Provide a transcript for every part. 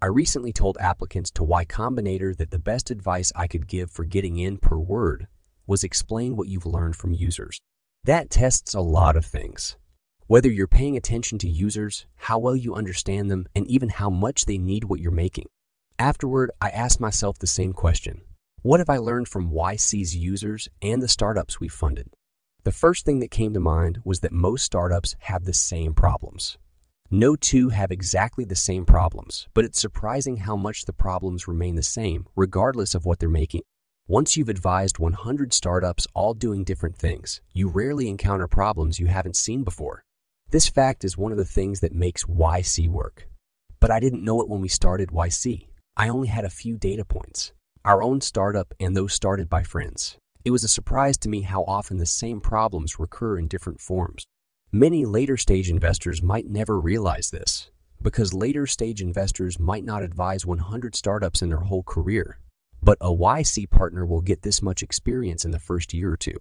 I recently told applicants to Y Combinator that the best advice I could give for getting in per word was explain what you've learned from users. That tests a lot of things. Whether you're paying attention to users, how well you understand them, and even how much they need what you're making. Afterward, I asked myself the same question. What have I learned from YC's users and the startups we've funded? The first thing that came to mind was that most startups have the same problems. No two have exactly the same problems, but it's surprising how much the problems remain the same regardless of what they're making. Once you've advised 100 startups all doing different things, you rarely encounter problems you haven't seen before. This fact is one of the things that makes YC work. But I didn't know it when we started YC. I only had a few data points our own startup and those started by friends. It was a surprise to me how often the same problems recur in different forms. Many later stage investors might never realize this because later stage investors might not advise 100 startups in their whole career. But a YC partner will get this much experience in the first year or two.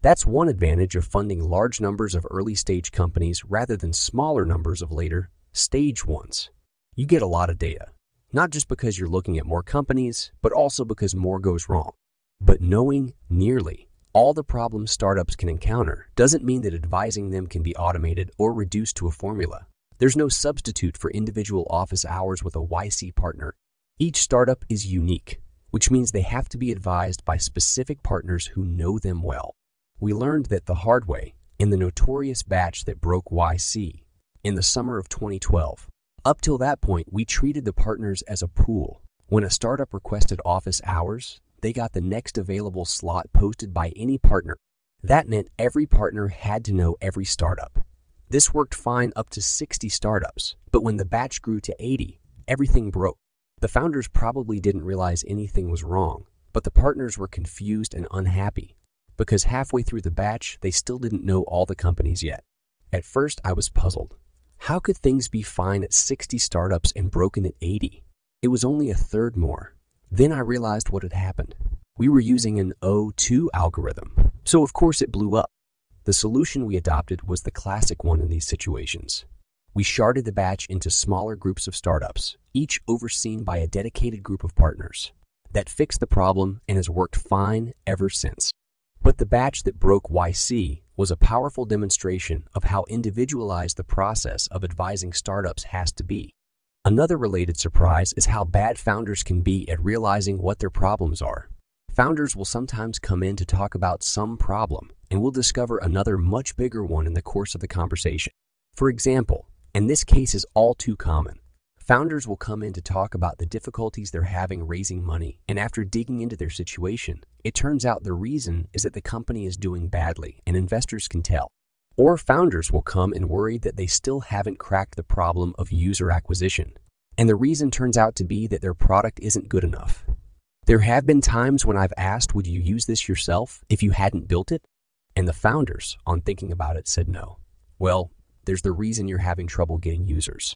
That's one advantage of funding large numbers of early stage companies rather than smaller numbers of later stage ones. You get a lot of data, not just because you're looking at more companies, but also because more goes wrong. But knowing nearly all the problems startups can encounter doesn't mean that advising them can be automated or reduced to a formula. There's no substitute for individual office hours with a YC partner. Each startup is unique, which means they have to be advised by specific partners who know them well. We learned that the hard way in the notorious batch that broke YC in the summer of 2012. Up till that point, we treated the partners as a pool. When a startup requested office hours, they got the next available slot posted by any partner. That meant every partner had to know every startup. This worked fine up to 60 startups, but when the batch grew to 80, everything broke. The founders probably didn't realize anything was wrong, but the partners were confused and unhappy because halfway through the batch, they still didn't know all the companies yet. At first, I was puzzled. How could things be fine at 60 startups and broken at 80? It was only a third more. Then I realized what had happened. We were using an O2 algorithm, so of course it blew up. The solution we adopted was the classic one in these situations. We sharded the batch into smaller groups of startups, each overseen by a dedicated group of partners. That fixed the problem and has worked fine ever since. But the batch that broke YC was a powerful demonstration of how individualized the process of advising startups has to be. Another related surprise is how bad founders can be at realizing what their problems are. Founders will sometimes come in to talk about some problem, and we'll discover another much bigger one in the course of the conversation. For example, and this case is all too common, founders will come in to talk about the difficulties they're having raising money, and after digging into their situation, it turns out the reason is that the company is doing badly, and investors can tell. Or founders will come and worry that they still haven't cracked the problem of user acquisition. And the reason turns out to be that their product isn't good enough. There have been times when I've asked, would you use this yourself if you hadn't built it? And the founders, on thinking about it, said no. Well, there's the reason you're having trouble getting users.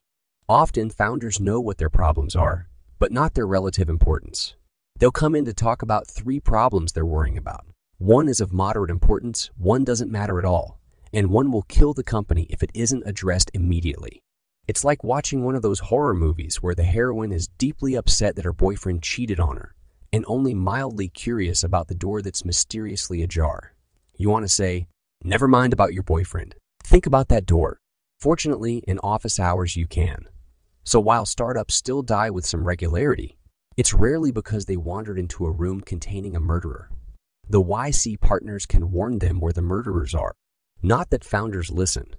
Often, founders know what their problems are, but not their relative importance. They'll come in to talk about three problems they're worrying about. One is of moderate importance, one doesn't matter at all, and one will kill the company if it isn't addressed immediately. It's like watching one of those horror movies where the heroine is deeply upset that her boyfriend cheated on her and only mildly curious about the door that's mysteriously ajar. You want to say, Never mind about your boyfriend. Think about that door. Fortunately, in office hours, you can. So while startups still die with some regularity, it's rarely because they wandered into a room containing a murderer. The YC partners can warn them where the murderers are. Not that founders listen.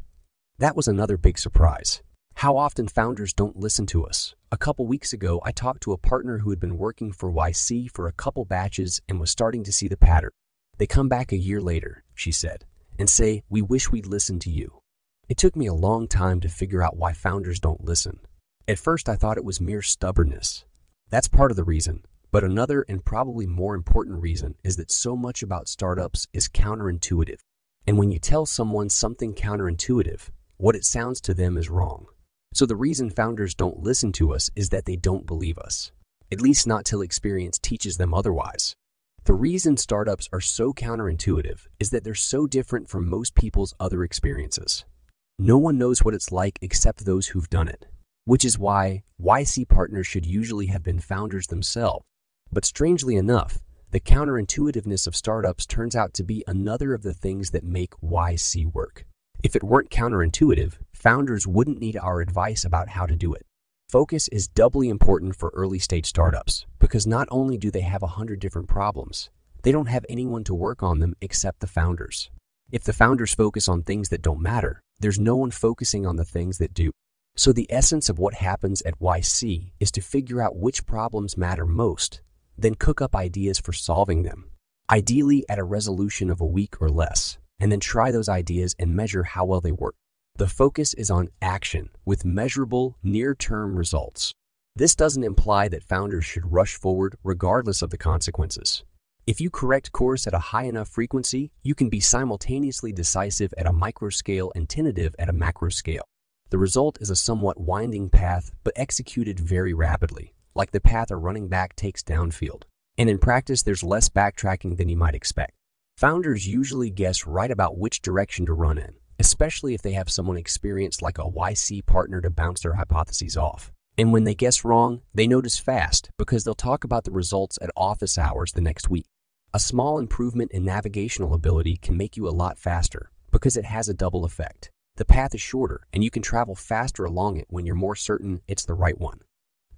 That was another big surprise. How often founders don't listen to us. A couple weeks ago, I talked to a partner who had been working for YC for a couple batches and was starting to see the pattern. They come back a year later, she said, and say, We wish we'd listened to you. It took me a long time to figure out why founders don't listen. At first, I thought it was mere stubbornness. That's part of the reason. But another and probably more important reason is that so much about startups is counterintuitive. And when you tell someone something counterintuitive, what it sounds to them is wrong. So the reason founders don't listen to us is that they don't believe us, at least not till experience teaches them otherwise. The reason startups are so counterintuitive is that they're so different from most people's other experiences. No one knows what it's like except those who've done it. which is why YC partners should usually have been founders themselves. But strangely enough, the counterintuitiveness of startups turns out to be another of the things that make YC work. If it weren't counterintuitive, founders wouldn't need our advice about how to do it. Focus is doubly important for early stage startups because not only do they have a hundred different problems, they don't have anyone to work on them except the founders. If the founders focus on things that don't matter, there's no one focusing on the things that do. So the essence of what happens at YC is to figure out which problems matter most then cook up ideas for solving them, ideally at a resolution of a week or less, and then try those ideas and measure how well they work. The focus is on action with measurable, near term results. This doesn't imply that founders should rush forward regardless of the consequences. If you correct course at a high enough frequency, you can be simultaneously decisive at a micro scale and tentative at a macro scale. The result is a somewhat winding path, but executed very rapidly like the path a running back takes downfield. And in practice, there's less backtracking than you might expect. Founders usually guess right about which direction to run in, especially if they have someone experienced like a YC partner to bounce their hypotheses off. And when they guess wrong, they notice fast because they'll talk about the results at office hours the next week. A small improvement in navigational ability can make you a lot faster because it has a double effect. The path is shorter and you can travel faster along it when you're more certain it's the right one.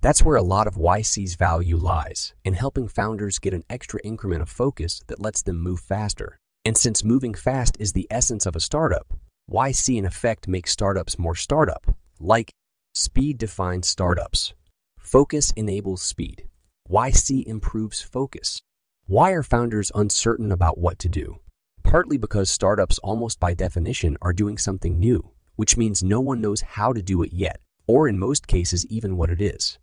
That's where a lot of YC's value lies, in helping founders get an extra increment of focus that lets them move faster. And since moving fast is the essence of a startup, YC in effect makes startups more startup, like speed defines startups. Focus enables speed. YC improves focus. Why are founders uncertain about what to do? Partly because startups almost by definition are doing something new, which means no one knows how to do it yet, or in most cases even what it is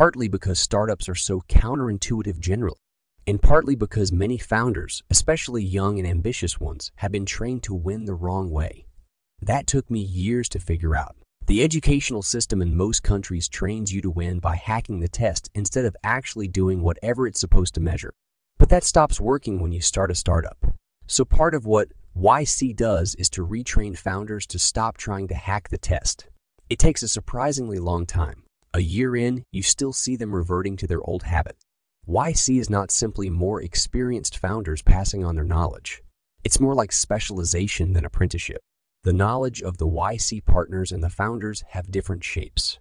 partly because startups are so counterintuitive generally, and partly because many founders, especially young and ambitious ones, have been trained to win the wrong way. That took me years to figure out. The educational system in most countries trains you to win by hacking the test instead of actually doing whatever it's supposed to measure. But that stops working when you start a startup. So part of what YC does is to retrain founders to stop trying to hack the test. It takes a surprisingly long time. A year in, you still see them reverting to their old habits. YC is not simply more experienced founders passing on their knowledge. It's more like specialization than apprenticeship. The knowledge of the YC partners and the founders have different shapes.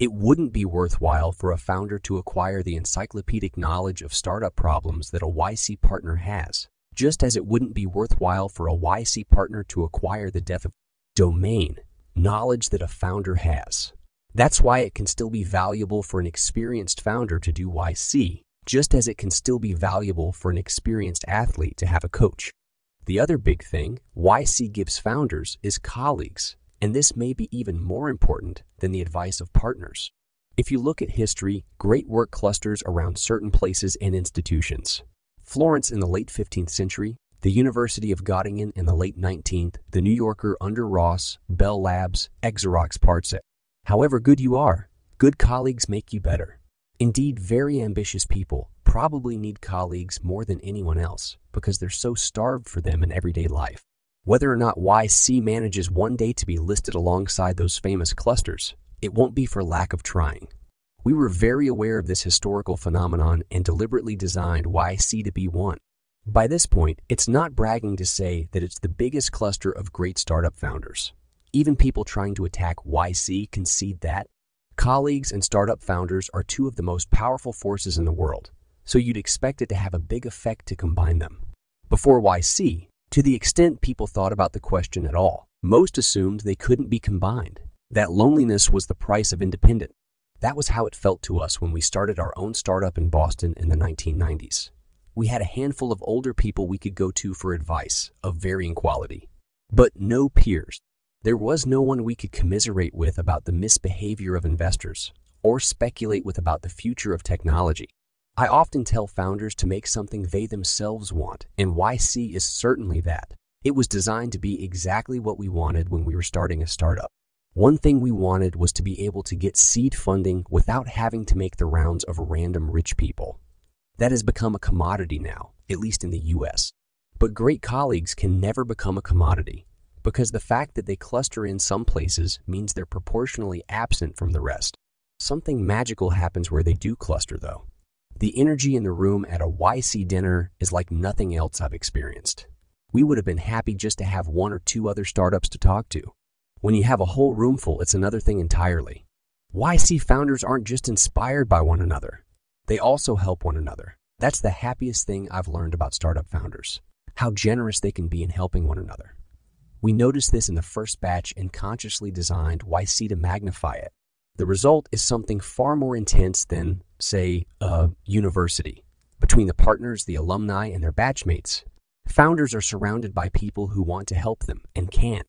It wouldn't be worthwhile for a founder to acquire the encyclopedic knowledge of startup problems that a YC partner has, just as it wouldn't be worthwhile for a YC partner to acquire the depth of domain knowledge that a founder has. That's why it can still be valuable for an experienced founder to do YC, just as it can still be valuable for an experienced athlete to have a coach. The other big thing YC gives founders is colleagues, and this may be even more important than the advice of partners. If you look at history, great work clusters around certain places and institutions. Florence in the late 15th century, the University of Göttingen in the late 19th, the New Yorker under Ross, Bell Labs, Xerox PARC. However good you are, good colleagues make you better. Indeed, very ambitious people probably need colleagues more than anyone else because they're so starved for them in everyday life. Whether or not YC manages one day to be listed alongside those famous clusters, it won't be for lack of trying. We were very aware of this historical phenomenon and deliberately designed YC to be one. By this point, it's not bragging to say that it's the biggest cluster of great startup founders. Even people trying to attack YC concede that. Colleagues and startup founders are two of the most powerful forces in the world, so you'd expect it to have a big effect to combine them. Before YC, to the extent people thought about the question at all, most assumed they couldn't be combined, that loneliness was the price of independence. That was how it felt to us when we started our own startup in Boston in the 1990s. We had a handful of older people we could go to for advice of varying quality, but no peers. There was no one we could commiserate with about the misbehavior of investors or speculate with about the future of technology. I often tell founders to make something they themselves want, and YC is certainly that. It was designed to be exactly what we wanted when we were starting a startup. One thing we wanted was to be able to get seed funding without having to make the rounds of random rich people. That has become a commodity now, at least in the US. But great colleagues can never become a commodity because the fact that they cluster in some places means they're proportionally absent from the rest. Something magical happens where they do cluster, though. The energy in the room at a YC dinner is like nothing else I've experienced. We would have been happy just to have one or two other startups to talk to. When you have a whole room full, it's another thing entirely. YC founders aren't just inspired by one another, they also help one another. That's the happiest thing I've learned about startup founders how generous they can be in helping one another. We noticed this in the first batch and consciously designed YC to magnify it. The result is something far more intense than, say, a university. Between the partners, the alumni, and their batchmates, founders are surrounded by people who want to help them and can.